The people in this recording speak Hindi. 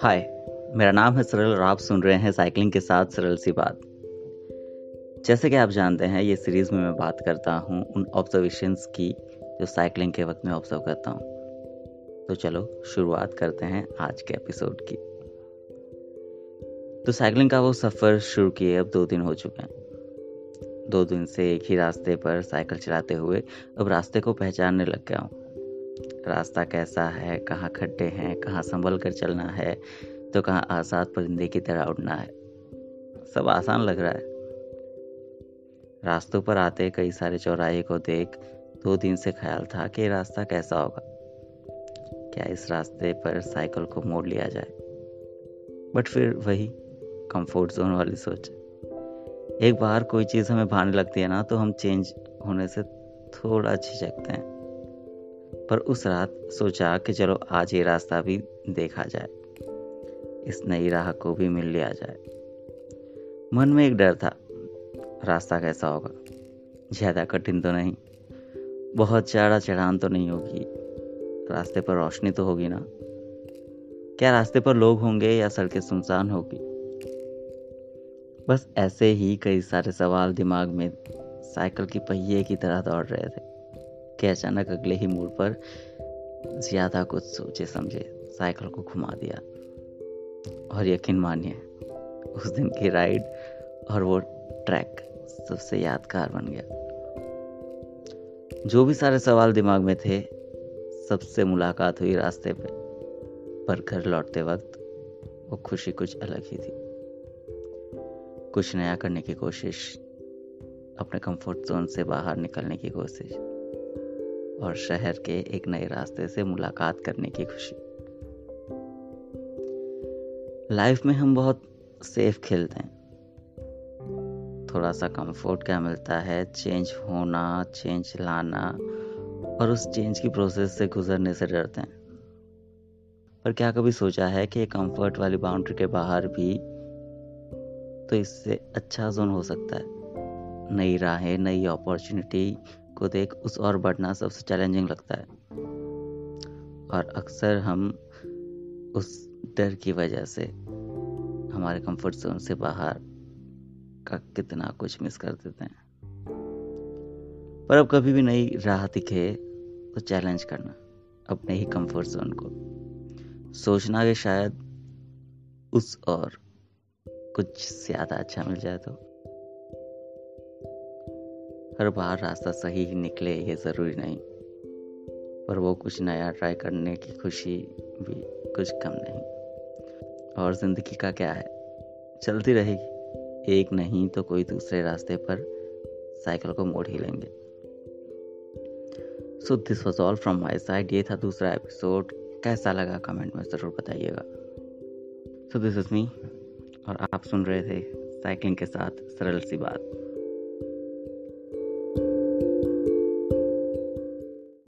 हाय मेरा नाम है सरल और आप सुन रहे हैं साइकिलिंग के साथ सरल सी बात। जैसे कि आप जानते हैं, ये सीरीज़ में मैं बात करता हूँ उन ऑब्जर्वेशंस की जो साइकिलिंग के वक्त में ऑब्ज़र्व करता हूँ। तो चलो, शुरुआत करते हैं आज के एपिसोड की। तो साइकिलिंग का वो सफ़र शुरू किए, अब दो दिन हो चुके हैं। दो दिन से एक ही रास्ते पर साइकिल चलाते हुए अब रास्ते को पहचानने लग गया हूँ। रास्ता कैसा है, कहाँ खड्डे हैं, कहाँ संभल कर चलना है तो कहाँ आज़ाद परिंदे की तरह उड़ना है। सब आसान लग रहा है। रास्तों पर आते कई सारे चौराहे को देख दो दिन से ख्याल था कि रास्ता कैसा होगा। क्या इस रास्ते पर साइकिल को मोड़ लिया जाए? बट फिर वही कंफर्ट जोन वाली सोच। एक बार कोई चीज़ हमें भाने लगती है ना तो हम चेंज होने से थोड़ा झिझकते हैं। पर उस रात सोचा कि चलो आज ये रास्ता भी देखा जाए। इस नई राह को भी मिल लिया जाए। मन में एक डर था, रास्ता कैसा होगा? ज़्यादा कठिन तो नहीं। बहुत ज़्यादा चढ़ान तो नहीं होगी। रास्ते पर रोशनी तो होगी ना? क्या रास्ते पर लोग होंगे या सड़कें सुनसान होगी? बस ऐसे ही कई सारे सवाल दिमाग में साइकिल की पहिए की तरह दौड़ रहे थे। कि अचानक अगले ही मोड़ पर ज़्यादा कुछ सोचे समझे, साइकिल को घुमा दिया। और यकीन मानिए, उस दिन की राइड और वो ट्रैक सबसे यादगार बन गया। जो भी सारे सवाल दिमाग में थे, सबसे मुलाकात हुई रास्ते पे, पर घर लौटते वक्त वो खुशी कुछ अलग ही थी। कुछ नया करने की कोशिश, अपने कंफर्ट जोन से बाहर निकलने की कोशिश और शहर के एक नए रास्ते से मुलाकात करने की खुशी। लाइफ में हम बहुत सेफ़ खेलते हैं। थोड़ा सा कंफर्ट क्या मिलता है? चेंज होना चेंज लाना और उस चेंज की प्रोसेस से गुजरने से डरते हैं। पर क्या कभी सोचा है कि कंफर्ट वाली बाउंड्री के बाहर भी तो इससे अच्छा जोन हो सकता है। नई राहें, नई अपॉर्चुनिटी को देख उस और बढ़ना सबसे चैलेंजिंग लगता है। और अक्सर हम उस डर की वजह से हमारे कंफर्ट जोन से बाहर का कितना कुछ मिस कर देते हैं। पर अब कभी भी नई राह दिखे तो चैलेंज करना, अपने ही कंफर्ट जोन को। सोचना कि शायद उस और कुछ ज़्यादा अच्छा मिल जाए तो। हर बार रास्ता सही ही निकले ये ज़रूरी नहीं। पर वो कुछ नया ट्राई करने की खुशी भी कुछ कम नहीं। और ज़िंदगी का क्या है? चलती रहेगी। एक नहीं तो कोई दूसरे रास्ते पर साइकिल को मोड़ ही लेंगे। So this was all from my side ये था दूसरा एपिसोड कैसा लगा कमेंट में ज़रूर बताइएगा। सो दिस इज़ मी और आप सुन रहे थे साइकिलिंग के साथ सरल सी बात।